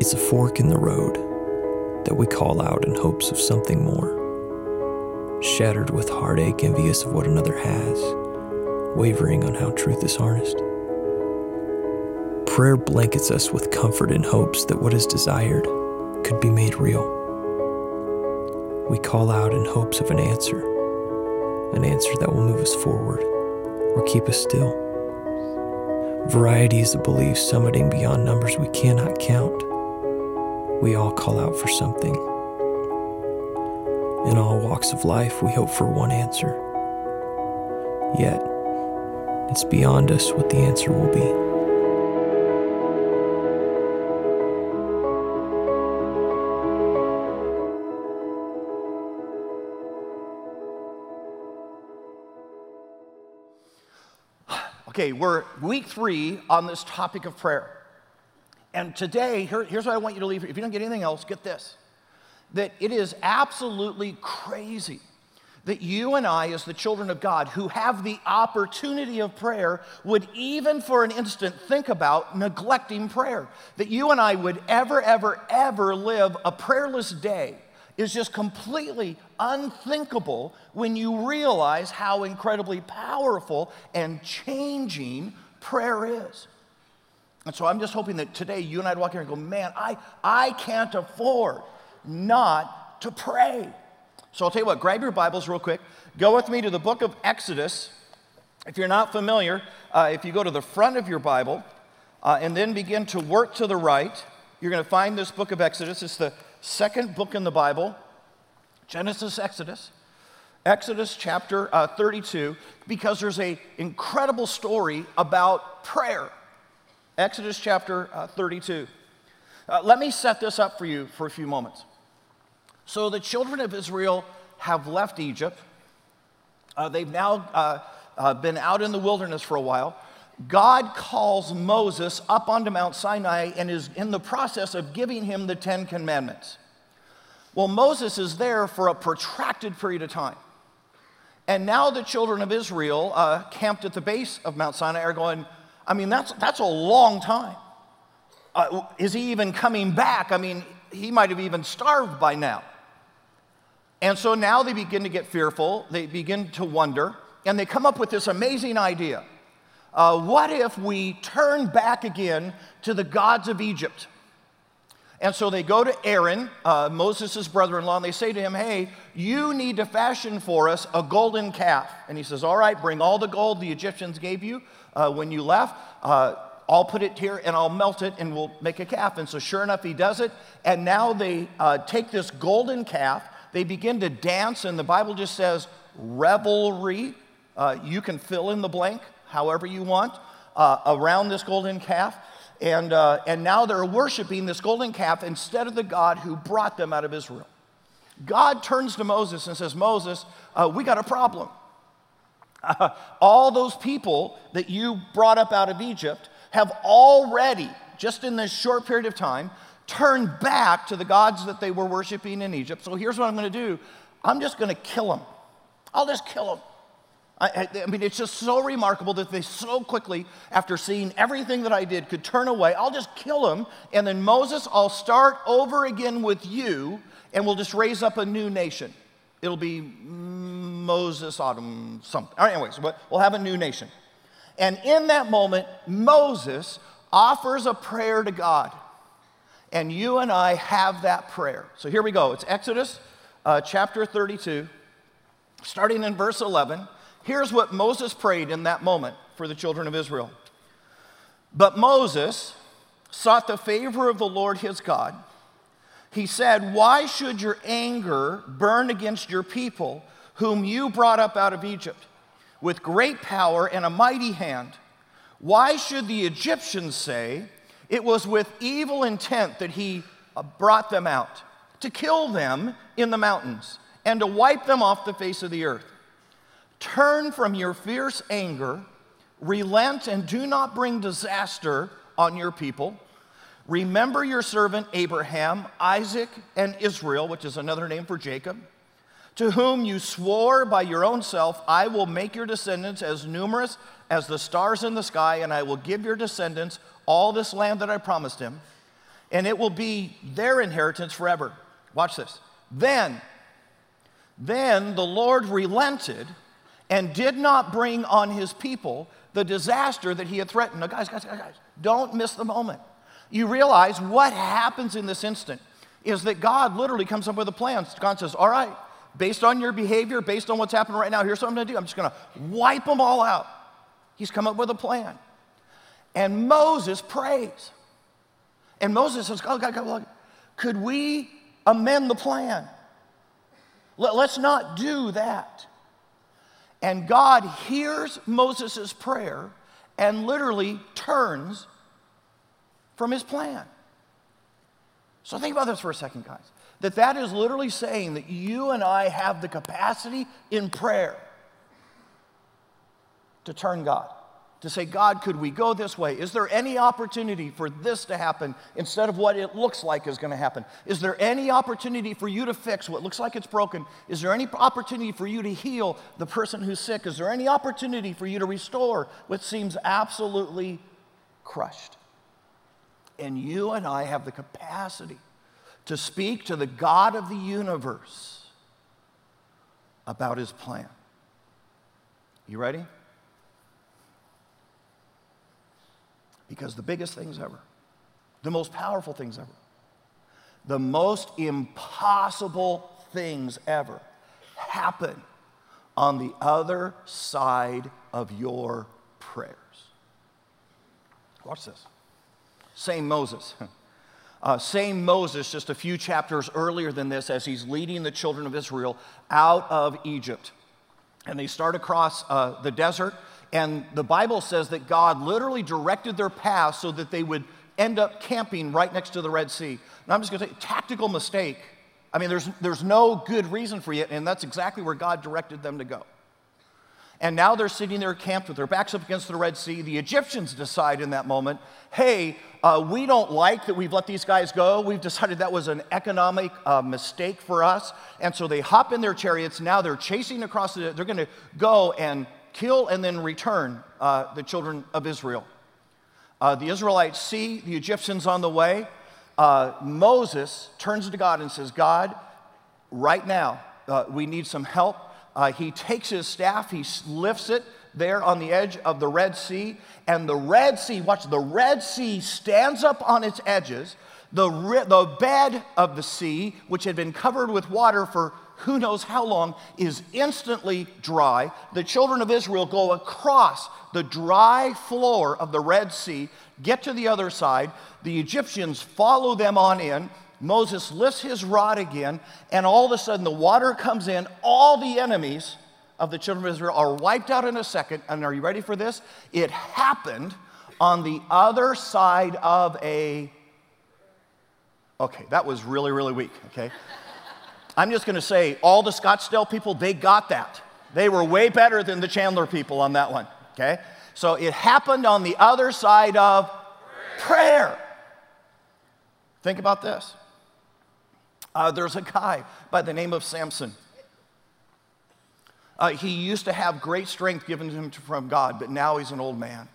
It's a fork in the road that we call out in hopes of something more. Shattered with heartache, envious of what another has, wavering on how truth is harnessed. Prayer blankets us with comfort in hopes that what is desired could be made real. We call out in hopes of an answer, an answer that will move us forward or keep us still. Varieties of beliefs summiting beyond numbers we cannot count. We all call out for something. In all walks of life, we hope for one answer. Yet, it's beyond us what the answer will be. Okay, we're week three on this topic of prayer. And today, here, here's what I want you to leave. If you don't get anything else, get this that it is absolutely crazy that you and I, as the children of God, who have the opportunity of prayer, would even for an instant think about neglecting prayer. That you and I would ever, ever, ever live a prayerless day is just completely unthinkable when you realize how incredibly powerful and changing prayer is. And so I'm just hoping that today you and I'd walk here and go, man, I, I can't afford not to pray. So I'll tell you what, grab your Bibles real quick. Go with me to the book of Exodus. If you're not familiar, uh, if you go to the front of your Bible uh, and then begin to work to the right, you're going to find this book of Exodus. It's the second book in the Bible Genesis, Exodus. Exodus chapter uh, 32, because there's an incredible story about prayer. Exodus chapter uh, 32. Uh, let me set this up for you for a few moments. So, the children of Israel have left Egypt. Uh, they've now uh, uh, been out in the wilderness for a while. God calls Moses up onto Mount Sinai and is in the process of giving him the Ten Commandments. Well, Moses is there for a protracted period of time. And now the children of Israel, uh, camped at the base of Mount Sinai, are going, I mean, that's, that's a long time. Uh, is he even coming back? I mean, he might have even starved by now. And so now they begin to get fearful, they begin to wonder, and they come up with this amazing idea uh, what if we turn back again to the gods of Egypt? And so they go to Aaron, uh, Moses' brother in law, and they say to him, Hey, you need to fashion for us a golden calf. And he says, All right, bring all the gold the Egyptians gave you uh, when you left. Uh, I'll put it here and I'll melt it and we'll make a calf. And so, sure enough, he does it. And now they uh, take this golden calf, they begin to dance, and the Bible just says revelry. Uh, you can fill in the blank however you want uh, around this golden calf. And, uh, and now they're worshiping this golden calf instead of the God who brought them out of Israel. God turns to Moses and says, Moses, we got a problem. Uh, all those people that you brought up out of Egypt have already, just in this short period of time, turned back to the gods that they were worshiping in Egypt. So here's what I'm going to do I'm just going to kill them. I'll just kill them. I, I, mean, it's just so remarkable that they so quickly, after seeing everything that I did, could turn away. I'll just kill them, and then Moses, I'll start over again with you, and we'll just raise up a new nation. It'll be Moses, Autumn, something. All right, anyways, we'll have a new nation. And in that moment, Moses offers a prayer to God. And you and I have that prayer. So here we go. It's Exodus uh, chapter 32, starting in verse 11. Here's what Moses prayed in that moment for the children of Israel. But Moses sought the favor of the Lord his God. He said, Why should your anger burn against your people, whom you brought up out of Egypt, with great power and a mighty hand? Why should the Egyptians say, It was with evil intent that he uh, brought them out, to kill them in the mountains, and to wipe them off the face of the earth? Turn from your fierce anger, relent, and do not bring disaster on your people. Remember your servant Abraham, Isaac, and Israel, which is another name for Jacob, to whom you swore by your own self, I will make your descendants as numerous as the stars in the sky, and I will give your descendants all this land that I promised him. and it will be their inheritance forever. Watch this. Then, then the Lord relented and did not bring on his people the disaster that he had threatened. Now, guys, guys, guys, guys, don't miss the moment. You realize what happens in this instant is that God literally comes up with a plan. God says, All right, based on your behavior, based on what's happening right now, here's what I'm gonna do. I'm just gonna wipe them all out. He's come up with a plan. And Moses prays. And Moses says, God, God, God, could we amend the plan? Let, us not do that. And God hears Moses' prayer and literally turns from his plan. So think about this for a second, guys. That that is literally saying that you and I have the capacity in prayer to turn God to say, God, could we go this way? Is there any opportunity for this to happen instead of what it looks like is going to happen? Is there any opportunity for you to fix what looks like it's broken? Is there any opportunity for you to heal the person who's sick? Is there any opportunity for you to restore what seems absolutely crushed? And you and I have the capacity to speak to the God of the universe about his plan. You ready? Because the biggest things ever, the most powerful things ever, the most impossible things ever happen on the other side of your prayers. Watch this. Same Moses. Uh, same Moses, just a few chapters earlier than this, as he's leading the children of Israel out of Egypt. And they start across uh, the desert. And the Bible says that God literally directed their path so that they would end up camping right next to the Red Sea. And I'm just going to say, tactical mistake. I mean, there's, there's no good reason for it, and that's exactly where God directed them to go. And now they're sitting there camped with their backs up against the Red Sea. The Egyptians decide in that moment, hey, uh, we don't like that we've let these guys go. We've decided that was an economic uh, mistake for us. And so they hop in their chariots. Now they're chasing across the, they're going to go and kill and then return uh, the children of Israel. Uh, the Israelites see the Egyptians on the way. Uh, Moses turns to God and says, God, right now, uh, we need some help. Uh, he takes his staff, he lifts it there on the edge of the Red Sea, and the Red Sea, watch, the Red Sea stands up on its edges. The, the bed of the sea, which had been covered with water for who knows how long, is instantly dry. The children of Israel go across the dry floor of the Red Sea, get to the other side. The Egyptians follow them on in. Moses lifts his rod again, and all of a sudden the water comes in. All the enemies of the children of Israel are wiped out in a second. And are you ready for this? It happened on the other side of a. Okay, that was really, really weak, okay? I'm just to say, all the Scottsdale people, they got that. They were way better than the Chandler people on that one, okay? So it happened on the other side of prayer. prayer. Think about this. Uh, there's a guy by the name of Samson. Uh, he used to have great strength given to him from God, but now he's an old man.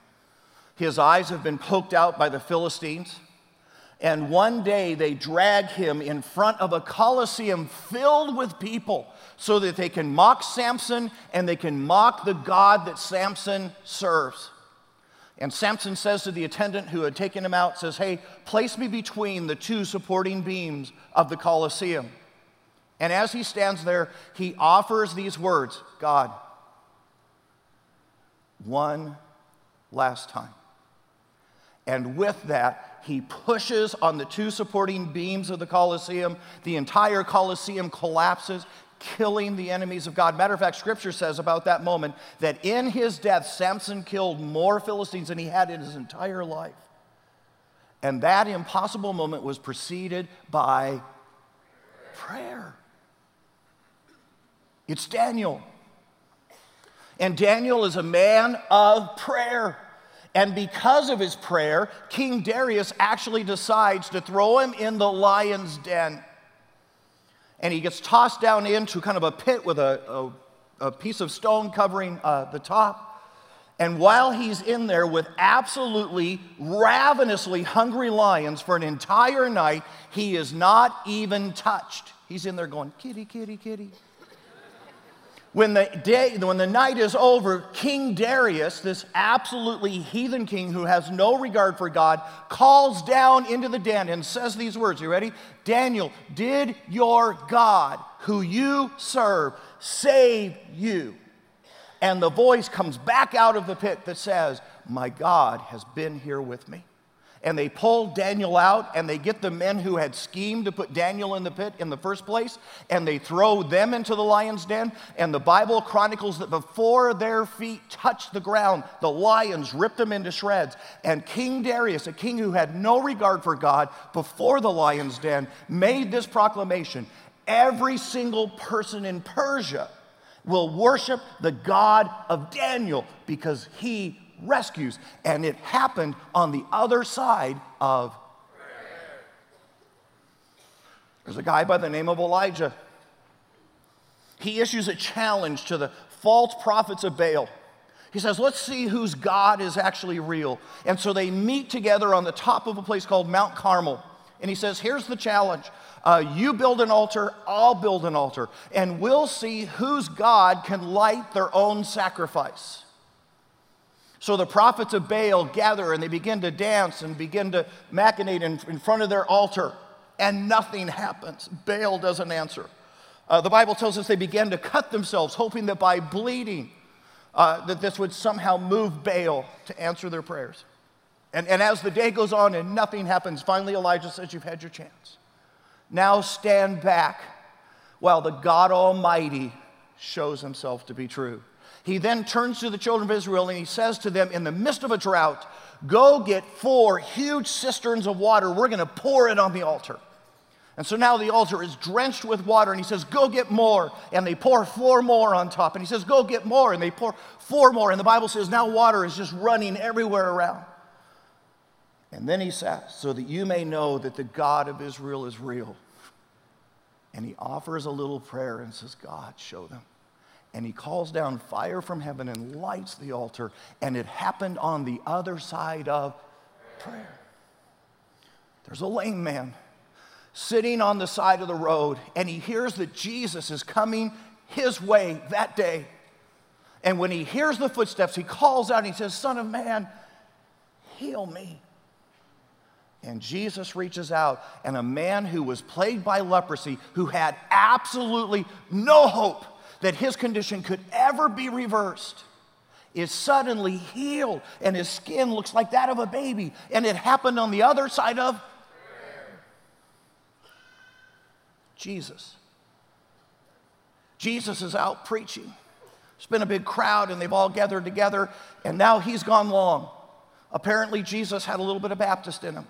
His eyes have been poked out by the Philistines. And one day they drag him in front of a coliseum filled with people so that they can mock Samson and they can mock the God that Samson serves. And Samson says to the attendant who had taken him out, says, Hey, place me between the two supporting beams of the Colosseum. And as he stands there, he offers these words God, one last time. And with that, he pushes on the two supporting beams of the Colosseum. The entire Colosseum collapses, killing the enemies of God. Matter of fact, scripture says about that moment that in his death, Samson killed more Philistines than he had in his entire life. And that impossible moment was preceded by prayer. It's Daniel. And Daniel is a man of prayer. And because of his prayer, King Darius actually decides to throw him in the lion's den. And he gets tossed down into kind of a pit with a, a, a piece of stone covering uh, the top. And while he's in there with absolutely ravenously hungry lions for an entire night, he is not even touched. He's in there going, kitty, kitty, kitty. When the, day, when the night is over, King Darius, this absolutely heathen king who has no regard for God, calls down into the den and says these words. You ready? Daniel, did your God, who you serve, save you? And the voice comes back out of the pit that says, My God has been here with me and they pull Daniel out and they get the men who had schemed to put Daniel in the pit in the first place and they throw them into the lion's den. And the Bible chronicles that before their feet touched the ground, the lions ripped them into shreds. And King Darius, a king who had no regard for God before the lion's den, made this proclamation every single person in Persia will worship the God of Daniel because he rescues. And it happened on the other side of. There's a guy by the name of Elijah. He issues a challenge to the false prophets of Baal. He says, Let's see whose God is actually real. And so they meet together on the top of a place called Mount Carmel. And he says, Here's the challenge uh, you build an altar, I'll build an altar, and we'll see whose God can light their own sacrifice. So the prophets of Baal gather and they begin to dance and begin to machinate in, in front of their altar, and nothing happens. Baal doesn't answer. Uh, the Bible tells us they began to cut themselves, hoping that by bleeding, uh, that this would somehow move Baal to answer their prayers. And, and as the day goes on and nothing happens, finally Elijah says, You've had your chance. Now stand back while the God Almighty shows himself to be true. He then turns to the children of Israel and he says to them, in the midst of a drought, Go get four huge cisterns of water. We're going to pour it on the altar. And so now the altar is drenched with water, and he says, Go get more. And they pour four more on top. And he says, Go get more. And they pour four more. And the Bible says, Now water is just running everywhere around. And then he says, So that you may know that the God of Israel is real. And he offers a little prayer and says, God, show them and he calls down fire from heaven and lights the altar. And it happened on the other side of prayer. There's a lame man sitting on the side of the road, and he hears that Jesus is coming his way that day. And when he hears the footsteps, he calls out and he says, Son of man, heal me. And Jesus reaches out, and a man who was plagued by leprosy, who had absolutely no hope that his condition could ever be reversed is suddenly healed and his skin looks like that of a baby. And it happened on the other side of Jesus. Jesus is out preaching. It's been a big crowd and they've all gathered together, and now he's gone long. Apparently, Jesus had a little bit of Baptist in him.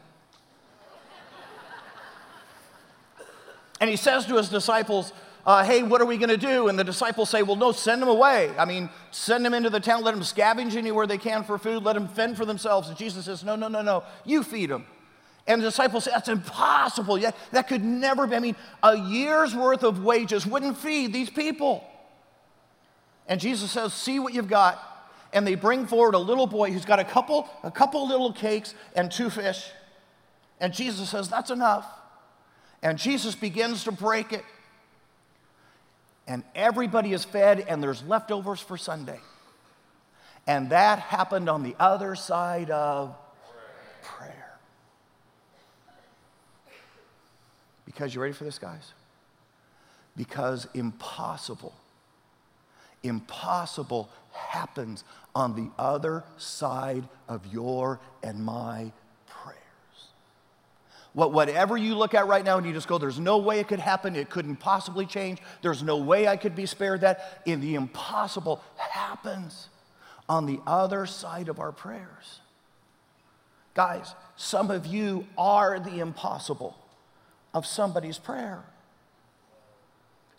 And he says to his disciples, uh, hey, what are we going to do? And the disciples say, well, no, send them away. I mean, send them into the town, let them scavenge anywhere they can for food, let them fend for themselves. And Jesus says, no, no, no, no, you feed them. And the disciples say, that's impossible. Yeah, that could never be. I mean, a year's worth of wages wouldn't feed these people. And Jesus says, see what you've got. And they bring forward a little boy who's got a couple, a couple little cakes and two fish. And Jesus says, that's enough. And Jesus begins to break it and everybody is fed and there's leftovers for Sunday. And that happened on the other side of prayer. Because you ready for this, guys? Because impossible, impossible happens on the other side of your and my what, whatever you look at right now and you just go, there's no way it could happen, it couldn't possibly change, there's no way I could be spared that, and the impossible happens on the other side of our prayers. Guys, some of you are the impossible of somebody's prayer.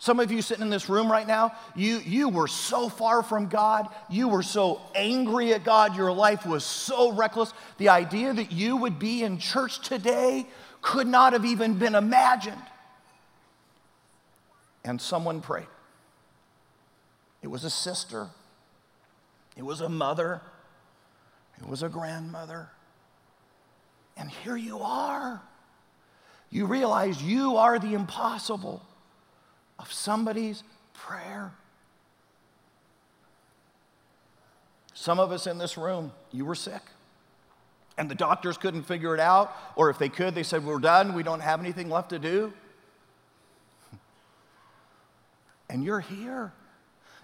Some of you sitting in this room right now, you, you were so far from God. You were so angry at God. Your life was so reckless. The idea that you would be in church today could not have even been imagined. And someone prayed. It was a sister, it was a mother, it was a grandmother. And here you are. You realize you are the impossible of somebody's prayer. Some of us in this room, you were sick. And the doctors couldn't figure it out, or if they could, they said, We're done, we don't have anything left to do. And you're here.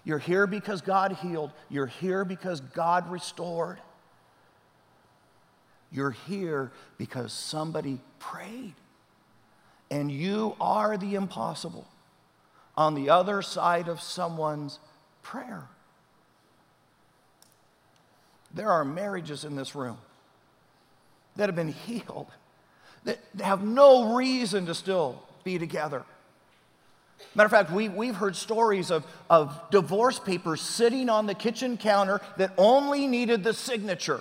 You're here because God healed. You're here because God restored. You're here because somebody prayed. And you are the impossible on the other side of someone's prayer. There are marriages in this room that have been healed, that have no reason to still be together. Matter of fact, we, we've heard stories of, of divorce papers sitting on the kitchen counter that only needed the signature.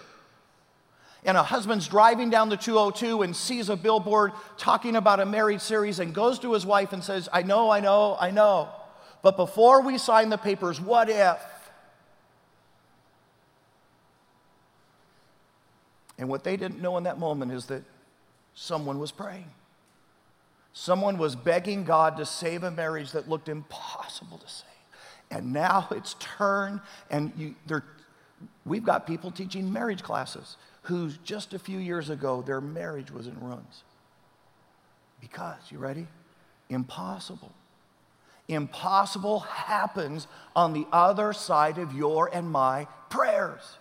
And a husband's driving down the 202 and sees a billboard talking about a marriage series and goes to his wife and says, I know, I know, I know. But before we sign the papers, what if? And what they didn't know in that moment is that someone was praying. Someone was begging God to save a marriage that looked impossible to save. And now it's turned, and you, we've got people teaching marriage classes who just a few years ago their marriage was in ruins. Because, you ready? Impossible. Impossible happens on the other side of your and my prayers,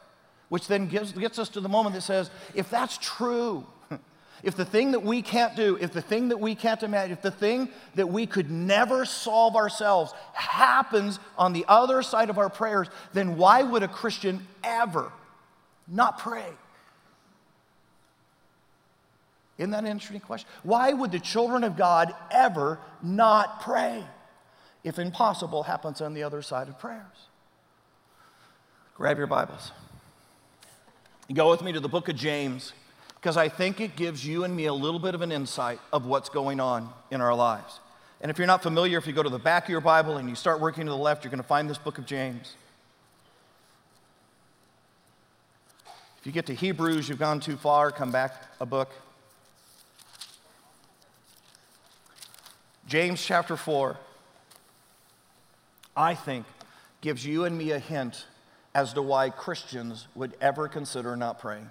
which then gives, gets us to the moment that says, if that's true, if the thing that we can't do, if the thing that we can't imagine, if the thing that we could never solve ourselves happens on the other side of our prayers, then why would a Christian ever not pray? Isn't that an interesting question? Why would the children of God ever not pray if impossible happens on the other side of prayers? Grab your Bibles. Go with me to the book of James because I think it gives you and me a little bit of an insight of what's going on in our lives. And if you're not familiar, if you go to the back of your Bible and you start working to the left, you're going to find this book of James. If you get to Hebrews, you've gone too far, come back a book. James chapter 4, I think, gives you and me a hint as to why Christians would ever consider not praying.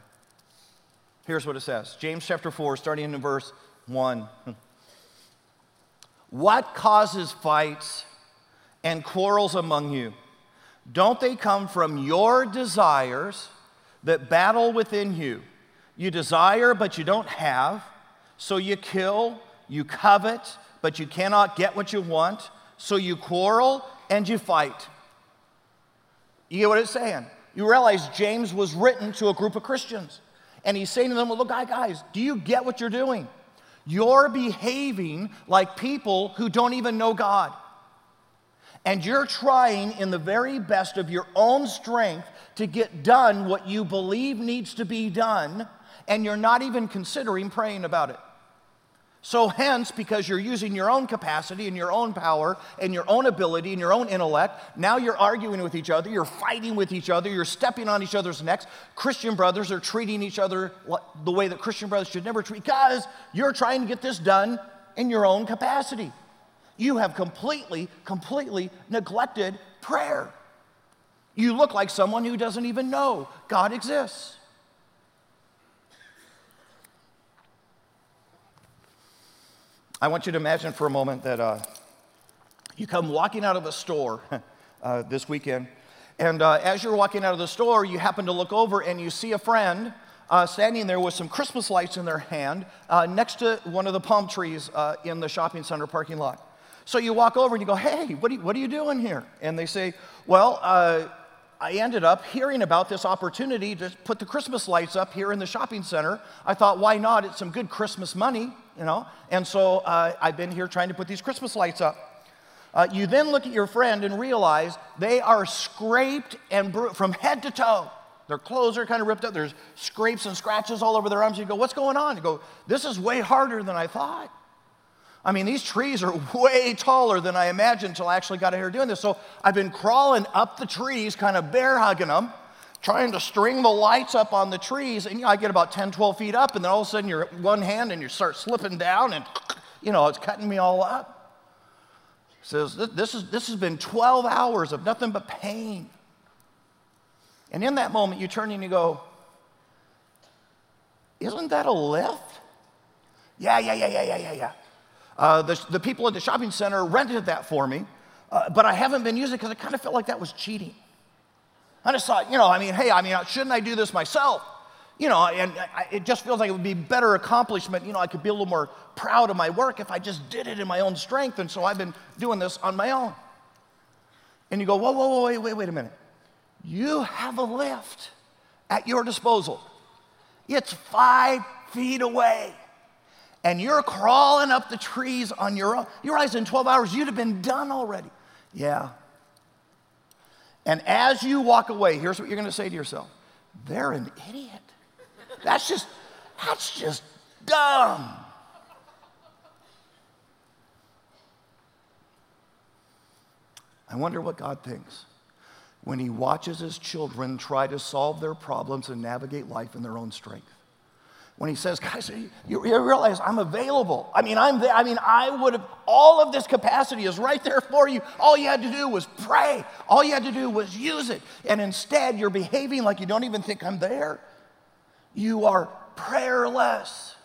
Here's what it says James chapter 4, starting in verse 1. What causes fights and quarrels among you? Don't they come from your desires that battle within you? You desire, but you don't have, so you kill, you covet, but you cannot get what you want, so you quarrel and you fight. You get what it's saying? You realize James was written to a group of Christians. And he's saying to them, well, Look, guys, do you get what you're doing? You're behaving like people who don't even know God. And you're trying in the very best of your own strength to get done what you believe needs to be done, and you're not even considering praying about it. So, hence, because you're using your own capacity and your own power and your own ability and your own intellect, now you're arguing with each other, you're fighting with each other, you're stepping on each other's necks. Christian brothers are treating each other the way that Christian brothers should never treat because you're trying to get this done in your own capacity. You have completely, completely neglected prayer. You look like someone who doesn't even know God exists. I want you to imagine for a moment that uh, you come walking out of a store uh, this weekend, and uh, as you're walking out of the store, you happen to look over and you see a friend uh, standing there with some Christmas lights in their hand uh, next to one of the palm trees uh, in the shopping center parking lot. So you walk over and you go, Hey, what are you, what are you doing here? And they say, Well, I ended up hearing about this opportunity to put the Christmas lights up here in the shopping center. I thought, why not? It's some good Christmas money, you know? And so uh, I've been here trying to put these Christmas lights up. Uh, you then look at your friend and realize they are scraped and bru- from head to toe. Their clothes are kind of ripped up. There's scrapes and scratches all over their arms. You go, what's going on? You go, this is way harder than I thought. I mean, these trees are way taller than I imagined until I actually got out here doing this. So I've been crawling up the trees, kind of bear hugging them, trying to string the lights up on the trees. And you know, I get about 10, 12 feet up, and then all of a sudden you're one hand and you start slipping down, and you know, it's cutting me all up. He says, this, is, this has been 12 hours of nothing but pain. And in that moment, you turn and you go, Isn't that a lift? Yeah, yeah, yeah, yeah, yeah, yeah, yeah. Uh, the, the people at the shopping center rented that for me, uh, but I haven't been using it because I kind of felt like that was cheating. I just thought, you know, I mean, hey, I mean, shouldn't I do this myself? You know, and I, it just feels like it would be better accomplishment. You know, I could be a little more proud of my work if I just did it in my own strength. And so I've been doing this on my own. And you go, whoa, whoa, whoa, wait, wait, wait a minute. You have a lift at your disposal. It's five feet away. And you're crawling up the trees on your own. You realize in 12 hours you'd have been done already. Yeah, and as you walk away, here's what you're going to say to yourself they're an idiot. That's just, that's just dumb. I wonder what God thinks when He watches His children try to solve their problems and navigate life in their own strength when he says, guys, you, you, realize I'm available. I mean, I'm there. I mean, I would have, all of this capacity is right there for you. All you had to do was pray. All you had to do was use it. And instead, you're behaving like you don't even think I'm there. You are prayerless.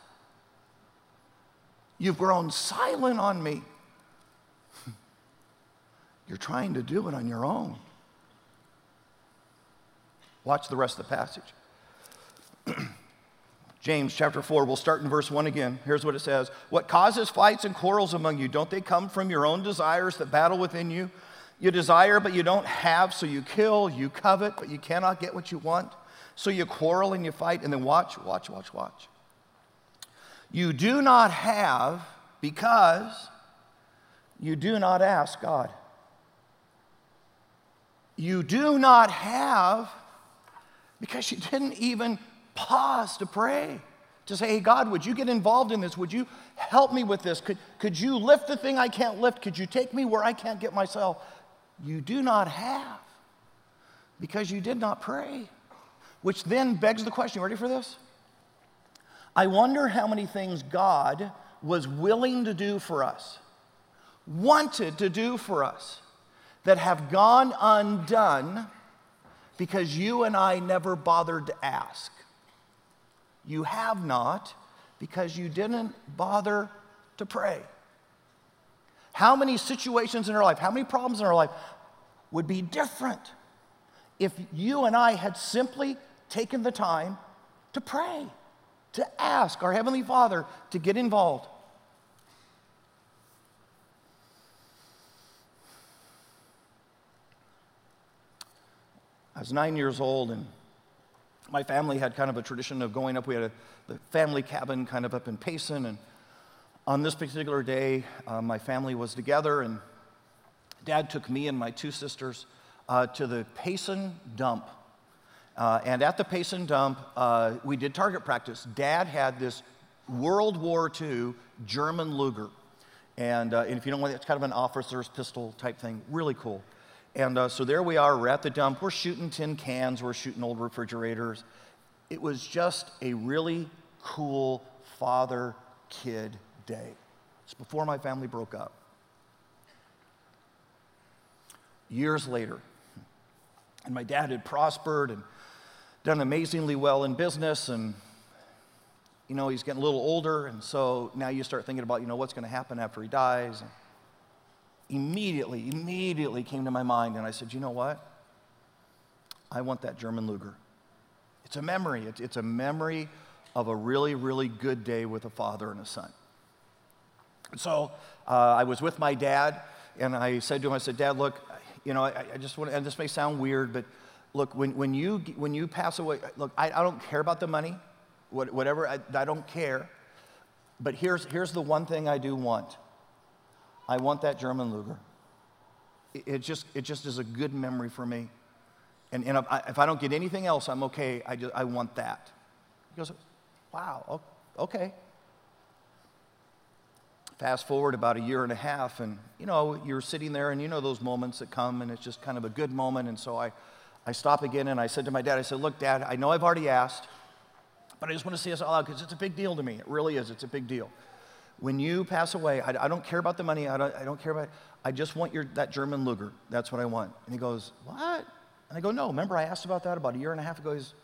You've grown silent on me. You're trying to do it on your own. Watch the rest of the passage. James chapter 4, we'll start in verse 1 again. Here's what it says What causes fights and quarrels among you? Don't they come from your own desires that battle within you? You desire, but you don't have, so you kill. You covet, but you cannot get what you want. So you quarrel and you fight, and then watch, watch, watch, watch. You do not have because you do not ask God. You do not have because you didn't even pause to pray, to say, hey, God, would you get involved in this? Would you help me with this? Could, could you lift the thing I can't lift? Could you take me where I can't get myself? You do not have because you did not pray. Which then begs the question ready for this? I wonder how many things God was willing to do for us, wanted to do for us, that have gone undone because you and I never bothered to ask. You have not because you didn't bother to pray. How many situations in our life, how many problems in our life would be different if you and I had simply taken the time to pray, to ask our Heavenly Father to get involved? I was nine years old and my family had kind of a tradition of going up. We had a, the family cabin kind of up in Payson. And on this particular day, uh, my family was together, and dad took me and my two sisters uh, to the Payson dump. Uh, and at the Payson dump, uh, we did target practice. Dad had this World War II German Luger. And, uh, and if you don't want know, it's kind of an officer's pistol type thing, really cool. And uh, so there we are, we're at the dump, we're shooting tin cans, we're shooting old refrigerators. It was just a really cool father kid day. It's before my family broke up. Years later, and my dad had prospered and done amazingly well in business and you know he's getting a little older and so now you start thinking about you know what's going to happen after he dies and, immediately, immediately came to my mind, and I said, you know what? I want that German Luger. It's a memory. It's, it's a memory of a really, really good day with a father and a son. So uh, I was with my dad, and I said to him, I said, Dad, look, you know, I, I just want, and this may sound weird, but look, when, when, you, when you pass away, look, I, I don't care about the money, what, whatever, I, I don't care. But here's, here's the one thing I do want I want that German Luger. It, just, it just is a good memory for me. And, and if, I, if I don't get anything else, I'm okay. I, just, I want that. He goes, wow, okay. Fast forward about a year and a half, and you know, you're sitting there, and you know those moments that come, and it's just kind of a good moment. And so I, I stop again and I said to my dad, I said, Look, dad, I know I've already asked, but I just want to see this all out because it's a big deal to me. It really is. It's a big deal. When you pass away, I, I don't care about the money. I don't, I don't care about I just want your, that German Luger. That's what I want. And he goes, What? And I go, No, remember I asked about that about a year and a half ago. He's,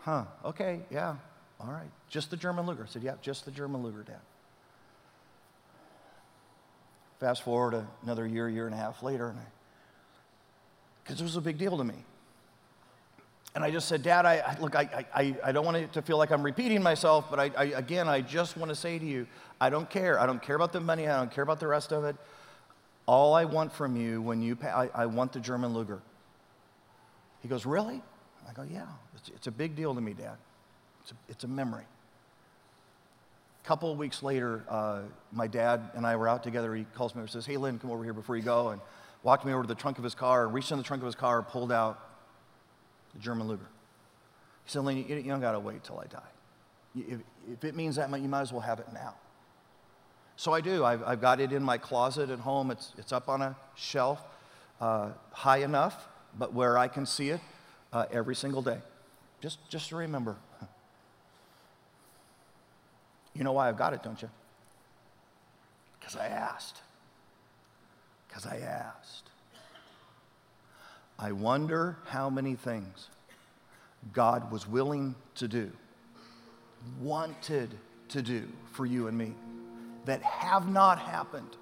Huh, okay, yeah, all right. Just the German Luger. I said, Yeah, just the German Luger, Dad. Fast forward another year, year and a half later, because it was a big deal to me. And I just said, Dad, I, I look, I, I, I don't want it to feel like I'm repeating myself, but I, I, again, I just want to say to you, I don't care. I don't care about the money. I don't care about the rest of it. All I want from you when you pay, I, I want the German Luger. He goes, Really? I go, Yeah, it's, it's a big deal to me, Dad. It's a, it's a memory. A couple of weeks later, uh, my dad and I were out together. He calls me and says, Hey, Lynn, come over here before you go. And walked me over to the trunk of his car, reached in the trunk of his car, pulled out the German Luger. He said, Lynn, you, you don't got to wait till I die. If, if, it means that, much, you might as well have it now. So I do. I've, I've got it in my closet at home. It's, it's up on a shelf, uh, high enough, but where I can see it uh, every single day. Just, just to remember. You know why I've got it, don't you? Because I asked. Because I asked. I wonder how many things God was willing to do, wanted to do for you and me that have not happened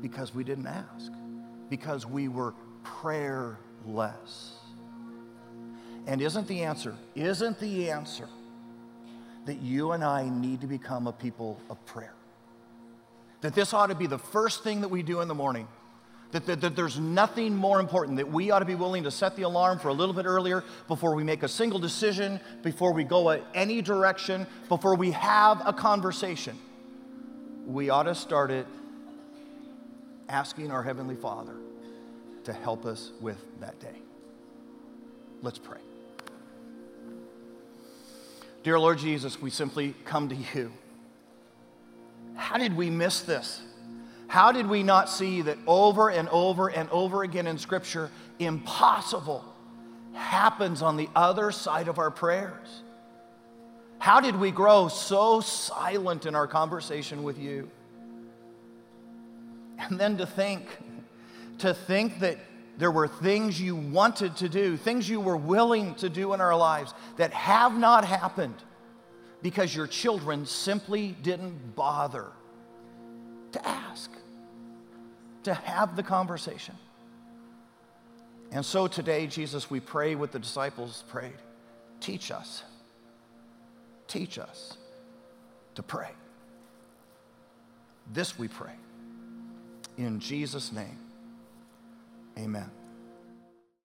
because we didn't ask, because we were prayerless. And isn't the answer, isn't the answer that you and I need to become a people of prayer? That this ought to be the first thing that we do in the morning. That, that, that, there's nothing more important, that we ought to be willing to set the alarm for a little bit earlier before we make a single decision, before we go any direction, before we have a conversation. We ought to start it asking our Heavenly Father to help us with that day. Let's pray. Dear Lord Jesus, we simply come to you. How did we miss this? How did we not see that over and over and over again in Scripture, impossible happens on the other side of our prayers? How did we grow so silent in our conversation with you? And then to think, to think that there were things you wanted to do, things you were willing to do in our lives that have not happened because your children simply didn't bother to ask, to have the conversation. And so today, Jesus, we pray what the disciples prayed teach us, teach us to pray. This we pray. In Jesus' name. Amen.